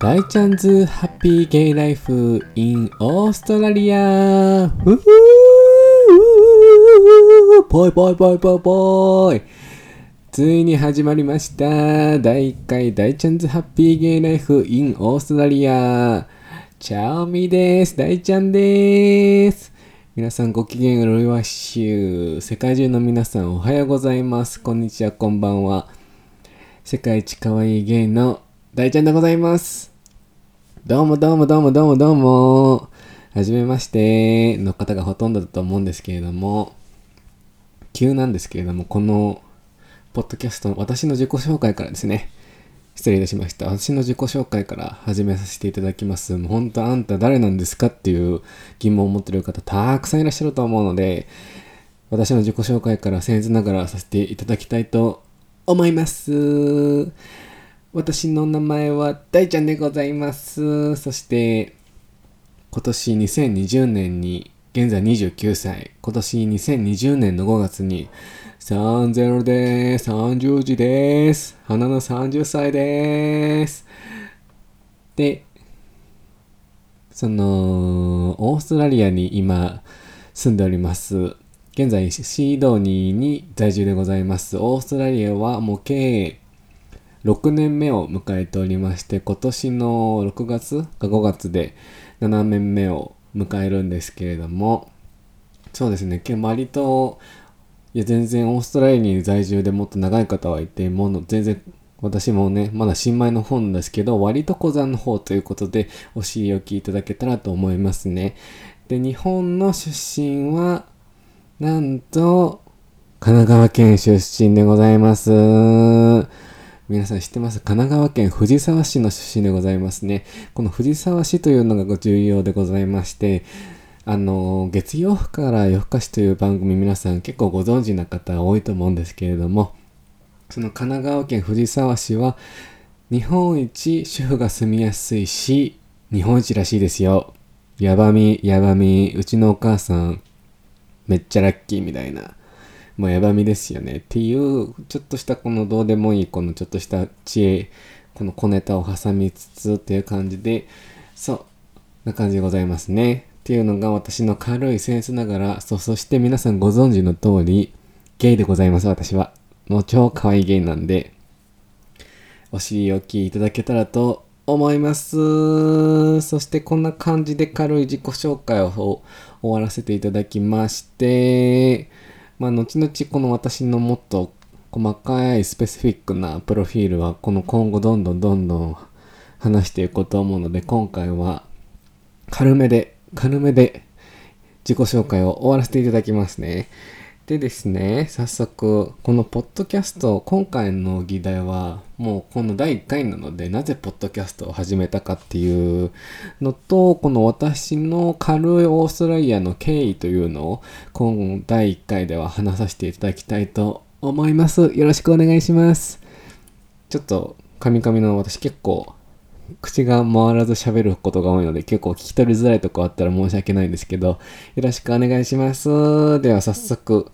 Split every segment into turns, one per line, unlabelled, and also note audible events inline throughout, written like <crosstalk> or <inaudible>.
大ちゃんズハッピーゲイライフ in オーストラリアうふーぽいぽいぽいぽいぽいついに始まりました第1回大ちゃんズハッピーゲイライフ in オーストラリアチャオミです大ちゃんです皆さんご機嫌よろわしゅう世界中の皆さんおはようございますこんにちはこんばんは世界一可愛いゲイの大ちゃんでございます。どうもどうもどうもどうもどうも。はじめましての方がほとんどだと思うんですけれども、急なんですけれども、この、ポッドキャストの私の自己紹介からですね。失礼いたしました。私の自己紹介から始めさせていただきます。もう本当あんた誰なんですかっていう疑問を持ってる方たくさんいらっしゃると思うので、私の自己紹介から僭越ながらさせていただきたいと思います。私の名前は大ちゃんでございます。そして、今年2020年に、現在29歳、今年2020年の5月に、30でーす、30時でーす、花の30歳でーす。で、その、オーストラリアに今住んでおります。現在、シードニーに在住でございます。オーストラリアはもう計6年目を迎えておりまして、今年の6月か5月で7年目を迎えるんですけれども、そうですね、割と、いや、全然オーストラリアに在住でもっと長い方はいて、もの、全然、私もね、まだ新米の本ですけど、割と小山の方ということで、お知りおきいただけたらと思いますね。で、日本の出身は、なんと、神奈川県出身でございます。皆さん知ってます？神奈川県藤沢市の出身でございますね。この藤沢市というのがご重要でございまして、あの、月曜日から夜更かしという番組皆さん結構ご存知な方多いと思うんですけれども、その神奈川県藤沢市は日本一主婦が住みやすい市、日本一らしいですよ。やばみ、やばみ、うちのお母さん、めっちゃラッキーみたいな。もうやばみですよね。っていう、ちょっとしたこのどうでもいい、このちょっとした知恵、この小ネタを挟みつつっていう感じで、そう、な感じでございますね。っていうのが私の軽いセンスながら、そう、そして皆さんご存知の通り、ゲイでございます、私は。もう超可愛いゲイなんで、お尻置きいただけたらと思います。そしてこんな感じで軽い自己紹介を終わらせていただきまして、まあ、後々この私のもっと細かいスペシフィックなプロフィールはこの今後どんどんどんどん話していこうと思うので今回は軽めで軽めで自己紹介を終わらせていただきますね。でですね、早速、このポッドキャスト、今回の議題は、もうこの第1回なので、なぜポッドキャストを始めたかっていうのと、この私の軽いオーストラリアの経緯というのを、今第1回では話させていただきたいと思います。よろしくお願いします。ちょっと、カミカミの私結構、口が回らず喋ることが多いので結構聞き取りづらいとこあったら申し訳ないんですけど、よろしくお願いします。では早速、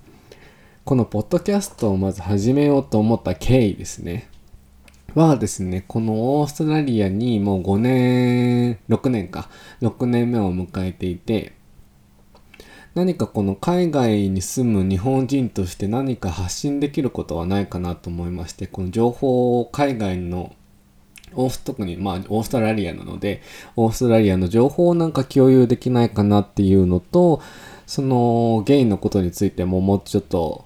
このポッドキャストをまず始めようと思った経緯ですね。はですね、このオーストラリアにもう5年、6年か、6年目を迎えていて、何かこの海外に住む日本人として何か発信できることはないかなと思いまして、この情報を海外のオース特にまあオーストラリアなので、オーストラリアの情報をなんか共有できないかなっていうのと、そのゲイのことについてももうちょっと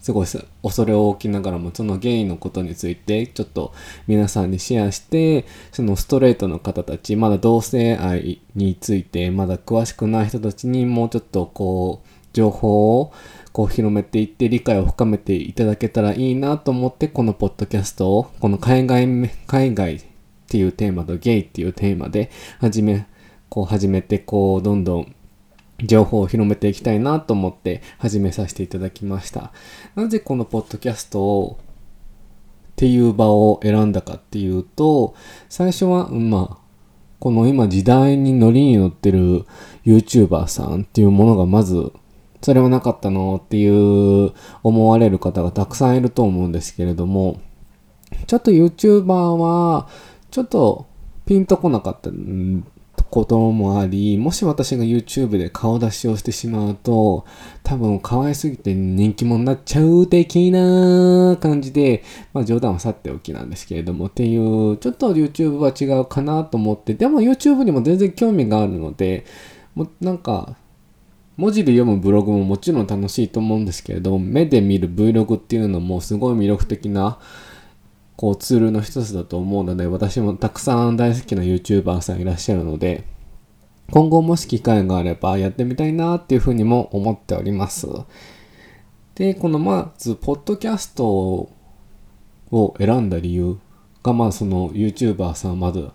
すごい恐れを置きながらもそのゲイのことについてちょっと皆さんにシェアしてそのストレートの方たちまだ同性愛についてまだ詳しくない人たちにもうちょっとこう情報をこう広めていって理解を深めていただけたらいいなと思ってこのポッドキャストをこの海外海外っていうテーマとゲイっていうテーマで始めこう始めてこうどんどん情報を広めていきたいなと思って始めさせていただきました。なぜこのポッドキャストをっていう場を選んだかっていうと、最初は、まあ、この今時代に乗りに乗ってる YouTuber さんっていうものがまず、それはなかったのっていう思われる方がたくさんいると思うんですけれども、ちょっと YouTuber はちょっとピンとこなかったこともあり、もし私が YouTube で顔出しをしてしまうと、多分可愛すぎて人気者になっちゃう的な感じで、まあ冗談は去っておきなんですけれどもっていう、ちょっと YouTube は違うかなと思って、でも YouTube にも全然興味があるので、もなんか、文字で読むブログももちろん楽しいと思うんですけれど、目で見る Vlog っていうのもすごい魅力的なこうツールの一つだと思うので、私もたくさん大好きな YouTuber さんいらっしゃるので、今後もし機会があればやってみたいなっていうふうにも思っております。で、このまず、ポッドキャストを選んだ理由が、まあその YouTuber さん、まず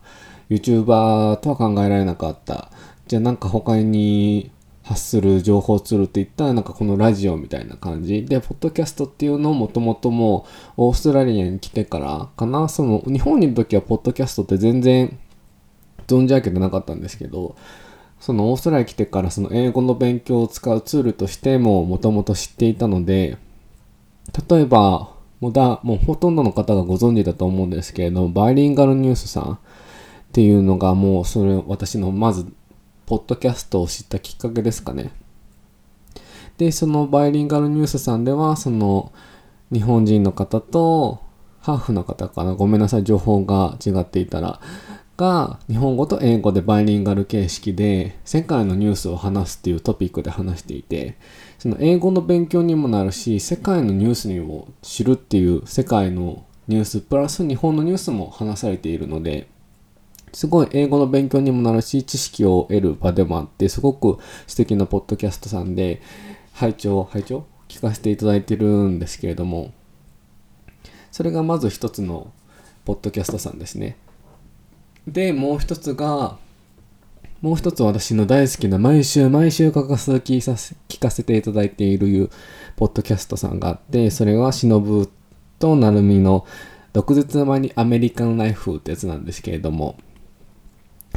YouTuber とは考えられなかった。じゃあなんか他に発する情報ツールって言ったらなんかこのラジオみたいな感じ。で、ポッドキャストっていうのをもともともうオーストラリアに来てからかな、その日本にいる時はポッドキャストって全然存じ上げてなかったんですけど、そのオーストラリアに来てからその英語の勉強を使うツールとしてももともと知っていたので、例えば、もうだ、もうほとんどの方がご存知だと思うんですけれど、バイリンガルニュースさんっていうのがもうそれ私のまずポッドキャストを知ったきっかけですかね。で、そのバイリンガルニュースさんでは、その日本人の方とハーフの方かな、ごめんなさい、情報が違っていたら、が日本語と英語でバイリンガル形式で世界のニュースを話すっていうトピックで話していて、その英語の勉強にもなるし、世界のニュースにも知るっていう世界のニュース、プラス日本のニュースも話されているので、すごい英語の勉強にもなるし、知識を得る場でもあって、すごく素敵なポッドキャストさんで、拝聴、拝聴聞かせていただいてるんですけれども、それがまず一つのポッドキャストさんですね。で、もう一つが、もう一つ私の大好きな毎週毎週欠かさ聞かせていただいているポッドキャストさんがあって、それは忍となるみの毒舌間にアメリカンライフってやつなんですけれども、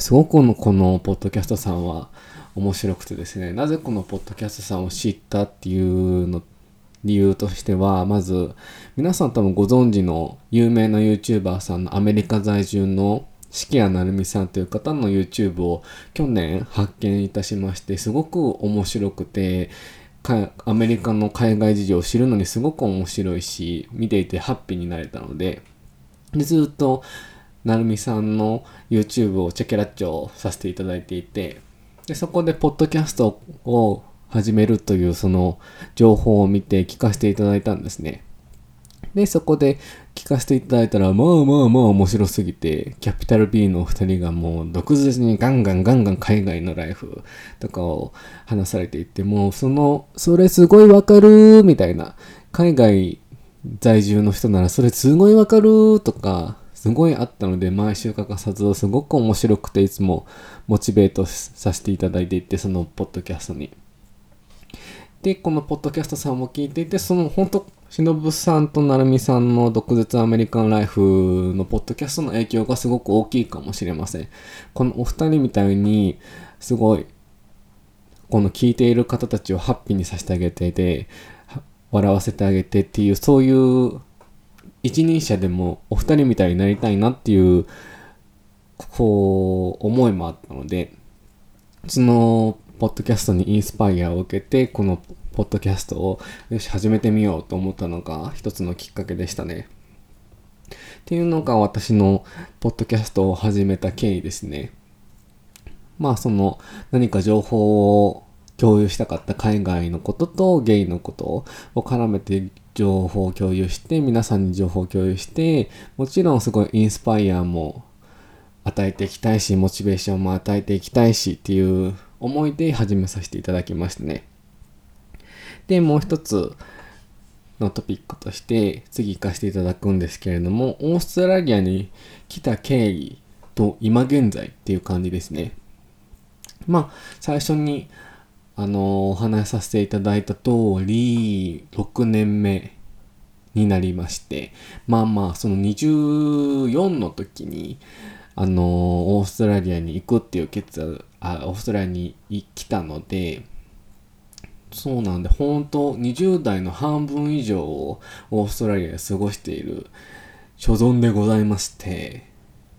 すごくこのポッドキャストさんは面白くてですね、なぜこのポッドキャストさんを知ったっていうの理由としては、まず、皆さん多分ご存知の有名な YouTuber さんのアメリカ在住の四季谷成美さんという方の YouTube を去年発見いたしまして、すごく面白くて、アメリカの海外事情を知るのにすごく面白いし、見ていてハッピーになれたので、でずっとなるみさんの YouTube をチェケラッチョさせていただいていて、で、そこでポッドキャストを始めるというその情報を見て聞かせていただいたんですね。で、そこで聞かせていただいたら、まあまあまあ面白すぎて、キャピタル B のお二人がもう独自にガンガンガンガン海外のライフとかを話されていて、もうその、それすごいわかるみたいな、海外在住の人ならそれすごいわかるとか、すごいあったので、毎週欠かさず、すごく面白くて、いつもモチベートさせていただいていて、そのポッドキャストに。で、このポッドキャストさんも聞いていて、その本当、しのぶさんとなるみさんの毒舌アメリカンライフのポッドキャストの影響がすごく大きいかもしれません。このお二人みたいに、すごい、この聞いている方たちをハッピーにさせてあげていて、笑わせてあげてっていう、そういう一人者でもお二人みたいになりたいなっていう、こう、思いもあったので、その、ポッドキャストにインスパイアを受けて、このポッドキャストを、よし、始めてみようと思ったのが一つのきっかけでしたね。っていうのが私のポッドキャストを始めた経緯ですね。まあその何か情報を共有したかった海外のこととゲイのことを絡めて情報を共有して、皆さんに情報を共有して、もちろんすごいインスパイアも与えていきたいし、モチベーションも与えていきたいしっていう思いで始めさせていただきましたね。で、もう一つのトピックとして次行かせていただくんですけれども、オーストラリアに来た経緯と今現在っていう感じですね。まあ、最初にあの、お話しさせていただいた通り、6年目になりまして、まあまあ、その24の時に、あの、オーストラリアに行くっていう決あ、オーストラリアに来たので、そうなんで、本当20代の半分以上をオーストラリアで過ごしている所存でございまして、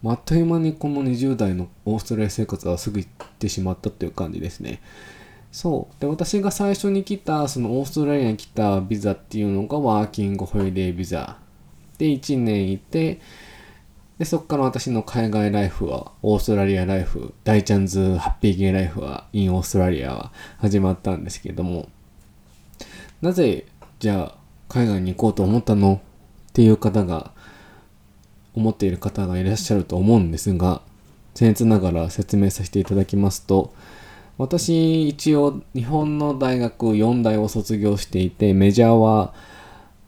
あ、あっという間にこの20代のオーストラリア生活は過ぎてしまったという感じですね。そう。で、私が最初に来た、そのオーストラリアに来たビザっていうのがワーキングホリデービザ。で、1年いて、で、そこから私の海外ライフは、オーストラリアライフ、大チャンズハッピーゲイライフは、インオーストラリアは始まったんですけども、なぜ、じゃあ、海外に行こうと思ったの？っていう方が、思っている方がいらっしゃると思うんですが、僭越ながら説明させていただきますと、私、一応、日本の大学4大を卒業していて、メジャーは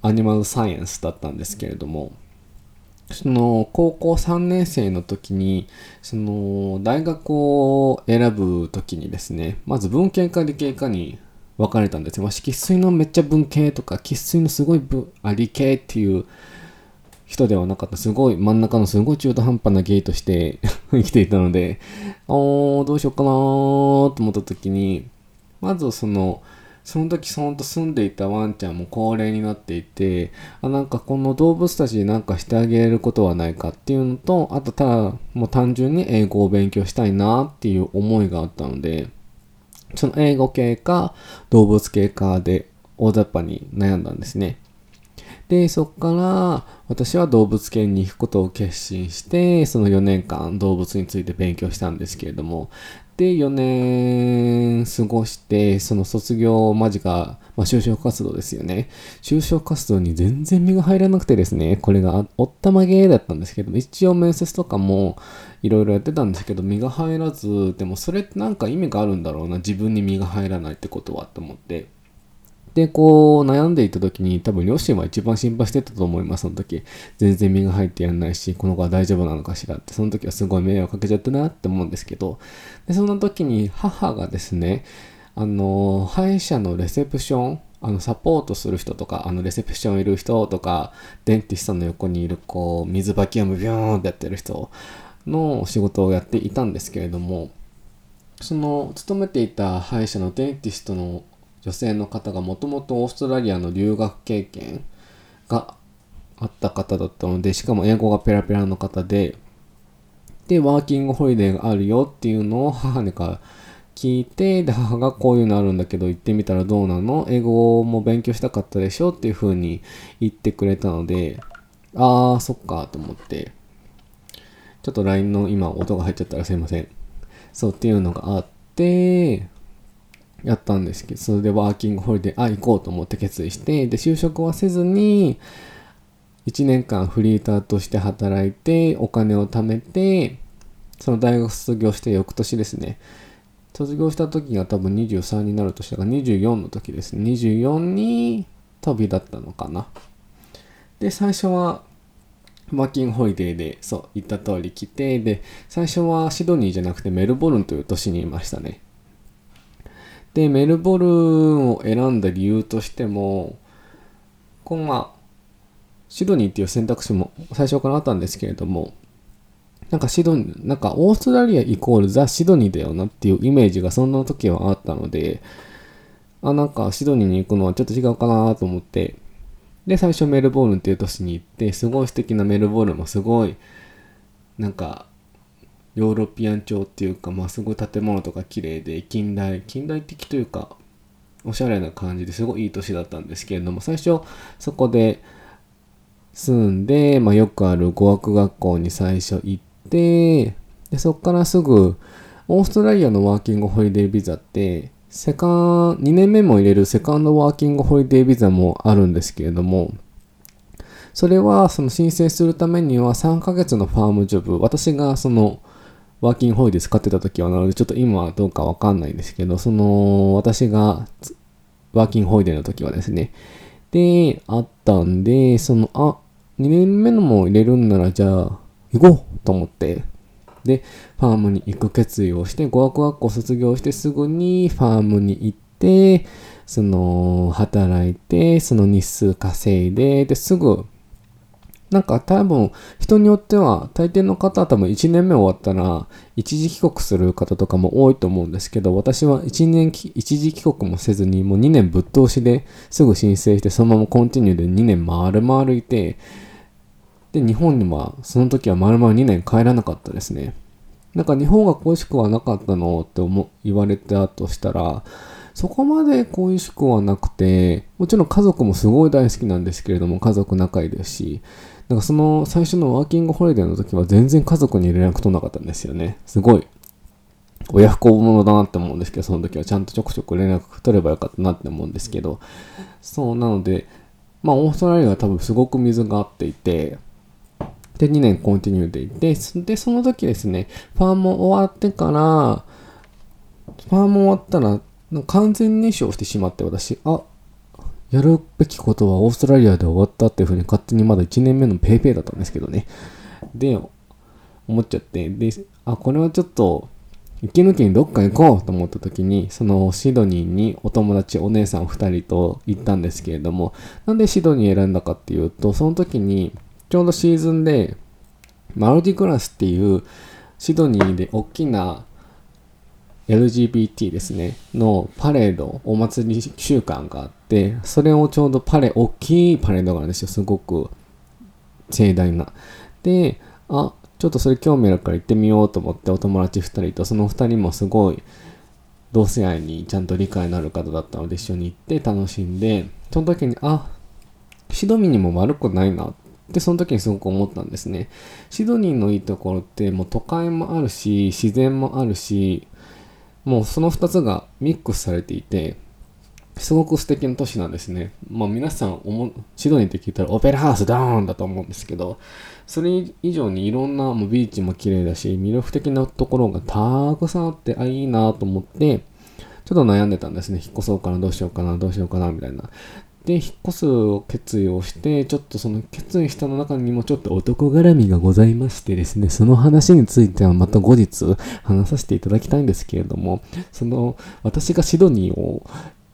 アニマルサイエンスだったんですけれども、その高校3年生の時に、その大学を選ぶ時にですね、まず文系か理系かに分かれたんですよ。私、生粋のめっちゃ文系とか、生粋のすごいあ理系っていう人ではなかった。すごい、真ん中のすごい中途半端なゲイとして <laughs> 生きていたので、おー、どうしようかなーと思った時に、まずその、その時そのと住んでいたワンちゃんも高齢になっていて、あ、なんかこの動物たちになんかしてあげることはないかっていうのと、あとただ、もう単純に英語を勉強したいなっていう思いがあったので、その英語系か動物系かで大雑把に悩んだんですね。で、そこから私は動物系に行くことを決心して、その4年間動物について勉強したんですけれども、で、4年過ごして、その卒業間近、まあ、就職活動ですよね。就職活動に全然身が入らなくてですね、これがおったまげだったんですけど、一応面接とかもいろいろやってたんですけど、身が入らず、でもそれってなんか意味があるんだろうな、自分に身が入らないってことはと思って。で、こう、悩んでいた時に、多分両親は一番心配してたと思います、その時。全然身が入ってやんないし、この子は大丈夫なのかしらって、その時はすごい迷惑かけちゃったなって思うんですけど、で、その時に母がですね、あの、歯医者のレセプション、あの、サポートする人とか、あの、レセプションいる人とか、dentist の横にいる、こう、水バキュームビューンってやってる人の仕事をやっていたんですけれども、その、勤めていた歯医者の dentist の女性の方がもともとオーストラリアの留学経験があった方だったので、しかも英語がペラペラの方で、で、ワーキングホリデーがあるよっていうのを母にか聞いて、で、母がこういうのあるんだけど行ってみたらどうなの？英語も勉強したかったでしょっていう風に言ってくれたので、あー、そっかと思って、ちょっと LINE の今音が入っちゃったらすいません。そうっていうのがあって、やったんですけど、それでワーキングホリデー、あ、行こうと思って決意して、で、就職はせずに、1年間フリーターとして働いて、お金を貯めて、その大学卒業して翌年ですね。卒業した時が多分23になる年だから24の時ですね。24に飛び立ったのかな。で、最初はワーキングホリデーで、そう、言った通り来て、で、最初はシドニーじゃなくてメルボルンという都市にいましたね。で、メルボルンを選んだ理由としても、このま、シドニーっていう選択肢も最初からあったんですけれども、なんかシドニー、なんかオーストラリアイコールザ・シドニーだよなっていうイメージがそんな時はあったので、あ、なんかシドニーに行くのはちょっと違うかなと思って、で、最初メルボルンっていう都市に行って、すごい素敵なメルボルンもすごい、なんか、ヨーロピアン調っていうか、まあ、すごい建物とか綺麗で、近代、近代的というか、おしゃれな感じですごいいい年だったんですけれども、最初そこで住んで、まあ、よくある語学学校に最初行って、で、そこからすぐ、オーストラリアのワーキングホリデービザって、セカン、2年目も入れるセカンドワーキングホリデービザもあるんですけれども、それはその申請するためには3ヶ月のファームジョブ、私がそのワーキングホイで使ってた時はなので、ちょっと今はどうかわかんないんですけど、その、私がワーキングホイデーの時はですね、で、あったんで、その、あ、2年目のも入れるんなら、じゃあ、行こうと思って、で、ファームに行く決意をして、語学学校卒業してすぐにファームに行って、その、働いて、その日数稼いで、で、すぐなんか多分人によっては大抵の方は多分1年目終わったら一時帰国する方とかも多いと思うんですけど私は1年一時帰国もせずにもう2年ぶっ通しですぐ申請してそのままコンティニューで2年丸々いてで、日本にはその時は丸々2年帰らなかったですね。なんか日本が恋しくはなかったのって思言われたとしたら、そこまで恋しくはなくて、もちろん家族もすごい大好きなんですけれども、家族仲いいですし、なんかその最初のワーキングホリデーの時は全然家族に連絡取らなかったんですよね。すごい親不孝者だなって思うんですけど、その時はちゃんとちょくちょく連絡取ればよかったなって思うんですけど、そう、なので、まあ、オーストラリアは多分すごく水が合っていて、で、2年コンティニューでいて、で、その時ですね、ファーも終わってから、ファーも終わったら、完全燃焼してしまって私、あ、やるべきことはオーストラリアで終わったっていうふうに勝手にまだ1年目の paypay だったんですけどね。で、思っちゃって、で、あ、これはちょっと、息抜きにどっか行こうと思った時に、そのシドニーにお友達、お姉さん2人と行ったんですけれども、なんでシドニー選んだかっていうと、その時にちょうどシーズンで、マルディグラスっていうシドニーで大きな LGBT ですね、のパレード、お祭り週間があって、それをちょうどパレ、大きいパレードがあるんですよ。すごく盛大な。で、あ、ちょっとそれ興味あるから行ってみようと思ってお友達2人とその2人もすごい同性愛にちゃんと理解のある方だったので一緒に行って楽しんでその時にあシドニーにも悪くないなってその時にすごく思ったんですねシドニーのいいところってもう都会もあるし自然もあるしもうその2つがミックスされていてすごく素敵な都市なんですね。まあ皆さんシドニーって聞いたらオペラハウスダーンだと思うんですけど、それ以上にいろんなもうビーチも綺麗だし、魅力的なところがたくさんあって、あ、いいなと思って、ちょっと悩んでたんですね。引っ越そうかな、どうしようかな、どうしようかな、みたいな。で、引っ越す決意をして、ちょっとその決意したの中にもちょっと男絡みがございましてですね、その話についてはまた後日話させていただきたいんですけれども、その、私がシドニーを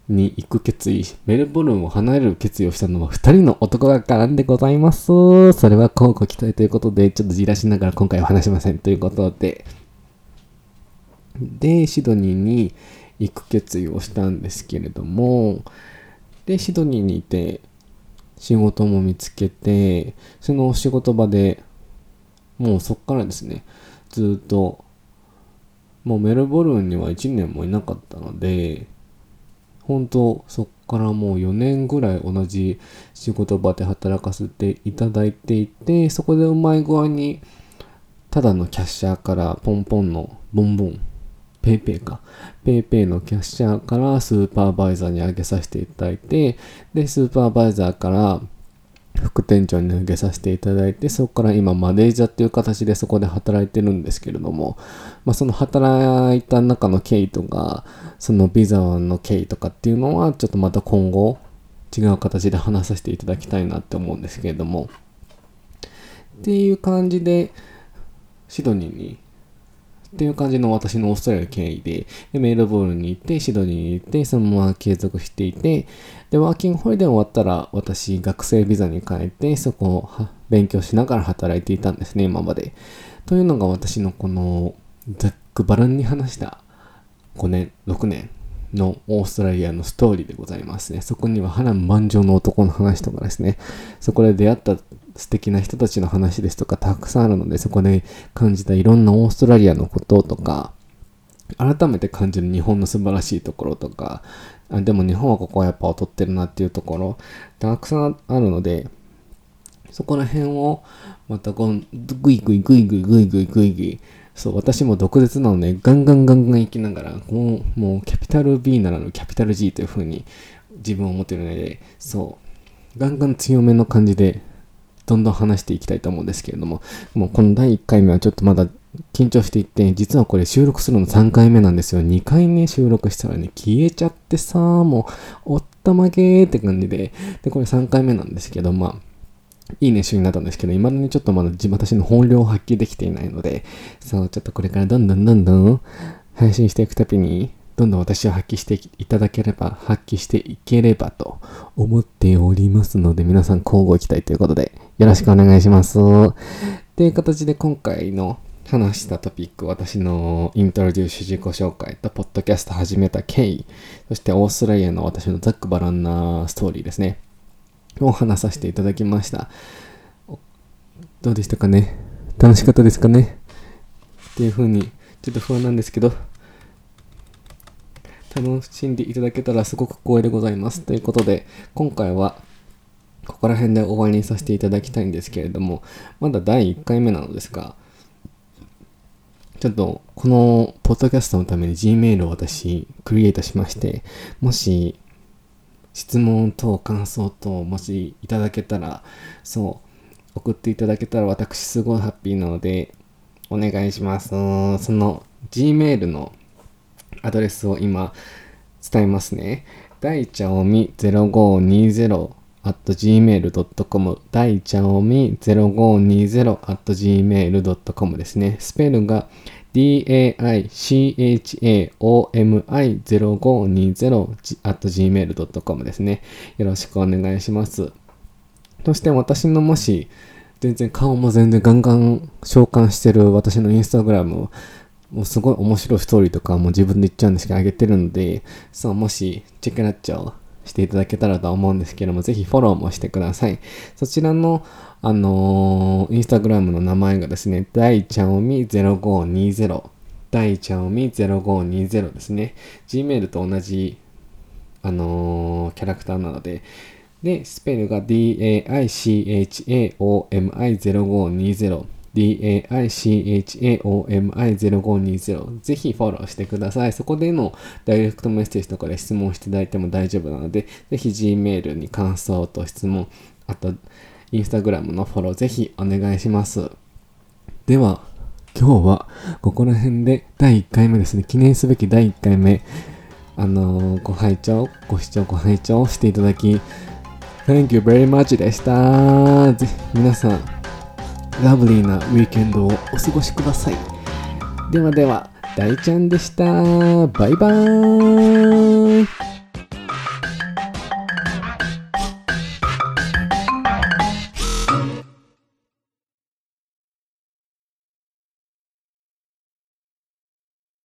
に行く決意、メルボルンを離れる決意をしたのは二人の男が絡んでございます。それは交互期待ということで、ちょっとじらしながら今回は話しませんということで、で、シドニーに行く決意をしたんですけれども、で、シドニーにいて、仕事も見つけて、その仕事場でもうそっからですね、ずっと、もうメルボルンには1年もいなかったので、本当そっからもう4年ぐらい同じ仕事場で働かせていただいていてそこでうまい具合にただのキャッシャーからポンポンのボンボンペーペーか。ペーペーのキャッシャーからスーパーバイザーに上げさせていただいて、で、スーパーバイザーから副店長に上げさせていただいて、そこから今マネージャーっていう形でそこで働いてるんですけれども、まあ、その働いた中の経緯とか、そのビザの経緯とかっていうのは、ちょっとまた今後違う形で話させていただきたいなって思うんですけれども、っていう感じで、シドニーにっていう感じの私のオーストラリア経緯で、でメールボールに行って、シドニーに行って、そのまま継続していて、で、ワーキングホリデー終わったら、私、学生ビザに変えて、そこを勉強しながら働いていたんですね、今まで。というのが私のこの、ざっくばらんに話した5年、6年のオーストラリアのストーリーでございますね。そこには波乱万丈の男の話とかですね、そこで出会った素敵な人たちの話ですとかたくさんあるので、そこで感じたいろんなオーストラリアのこととか、改めて感じる日本の素晴らしいところとか、あでも日本はここはやっぱ劣ってるなっていうところ、たくさんあるので、そこら辺をまたこんグイグイグイグイグイグイグイグイそう、私も毒舌なので、ガンガンガンガン行きながら、もう、もうキャピタル B ならぬキャピタル G という風に自分を持ってるので、そう、ガンガン強めの感じでどんどん話していきたいと思うんですけれども、もうこの第1回目はちょっとまだ緊張していって、実はこれ収録するの3回目なんですよ。2回目収録したらね、消えちゃってさ、もう、おったまげーって感じで、で、これ3回目なんですけど、まあ、いい熱唱になったんですけど、未だにちょっとまだ私の本領を発揮できていないので、そう、ちょっとこれからどんどんどんどん配信していくたびに、どんどん私を発揮していただければ、発揮していければと思っておりますので、皆さん交互期待ということで、よろしくお願いします。という形で今回の話したトピック、私のイントロデュース自己紹介と、ポッドキャスト始めた経緯、そしてオーストラリアの私のザックバランなストーリーですね、を話させていただきました。どうでしたかね？楽しかったですかね？っていう風に、ちょっと不安なんですけど、楽しんでいただけたらすごく光栄でございます。ということで、今回は、ここら辺で終わりにさせていただきたいんですけれども、まだ第1回目なのですが、ちょっと、この、ポッドキャストのために Gmail を私、クリエイトしまして、もし、質問等、感想等、もしいただけたら、そう、送っていただけたら私すごいハッピーなので、お願いします。その、Gmail のアドレスを今、伝えますね。大茶おみ0520 gmail.com 大茶おみ0520 at gmail.com ですね。スペルが daichaomi0520 at gmail.com ですね。よろしくお願いします。そして私のもし、全然顔も全然ガンガン召喚してる私のインスタグラムもうすごい面白いストーリーとかも自分で言っちゃうんですけど、あげてるので、そう、もし、チェックラッチャーをしていただけたらと思うんですけども、ぜひフォローもしてください。そちらの、あのー、インスタグラムの名前がですね、大ちゃおみ0520。大ちゃおみ0520ですね。Gmail と同じ、あのー、キャラクターなので、で、スペルが daichaomi0520。Daichaomi0520 ぜひフォローしてください。そこでのダイレクトメッセージとかで質問していただいても大丈夫なので、ぜひ Gmail に感想と質問、あと、インスタグラムのフォローぜひお願いします。では、今日はここら辺で第1回目ですね。記念すべき第1回目。あのー、ご拝聴、ご視聴、ご拝聴していただき、Thank you very much でした。ぜ皆さん、ラブリーなウィーケンドをお過ごしください。ではでは、大ちゃんでした。バイバーイ。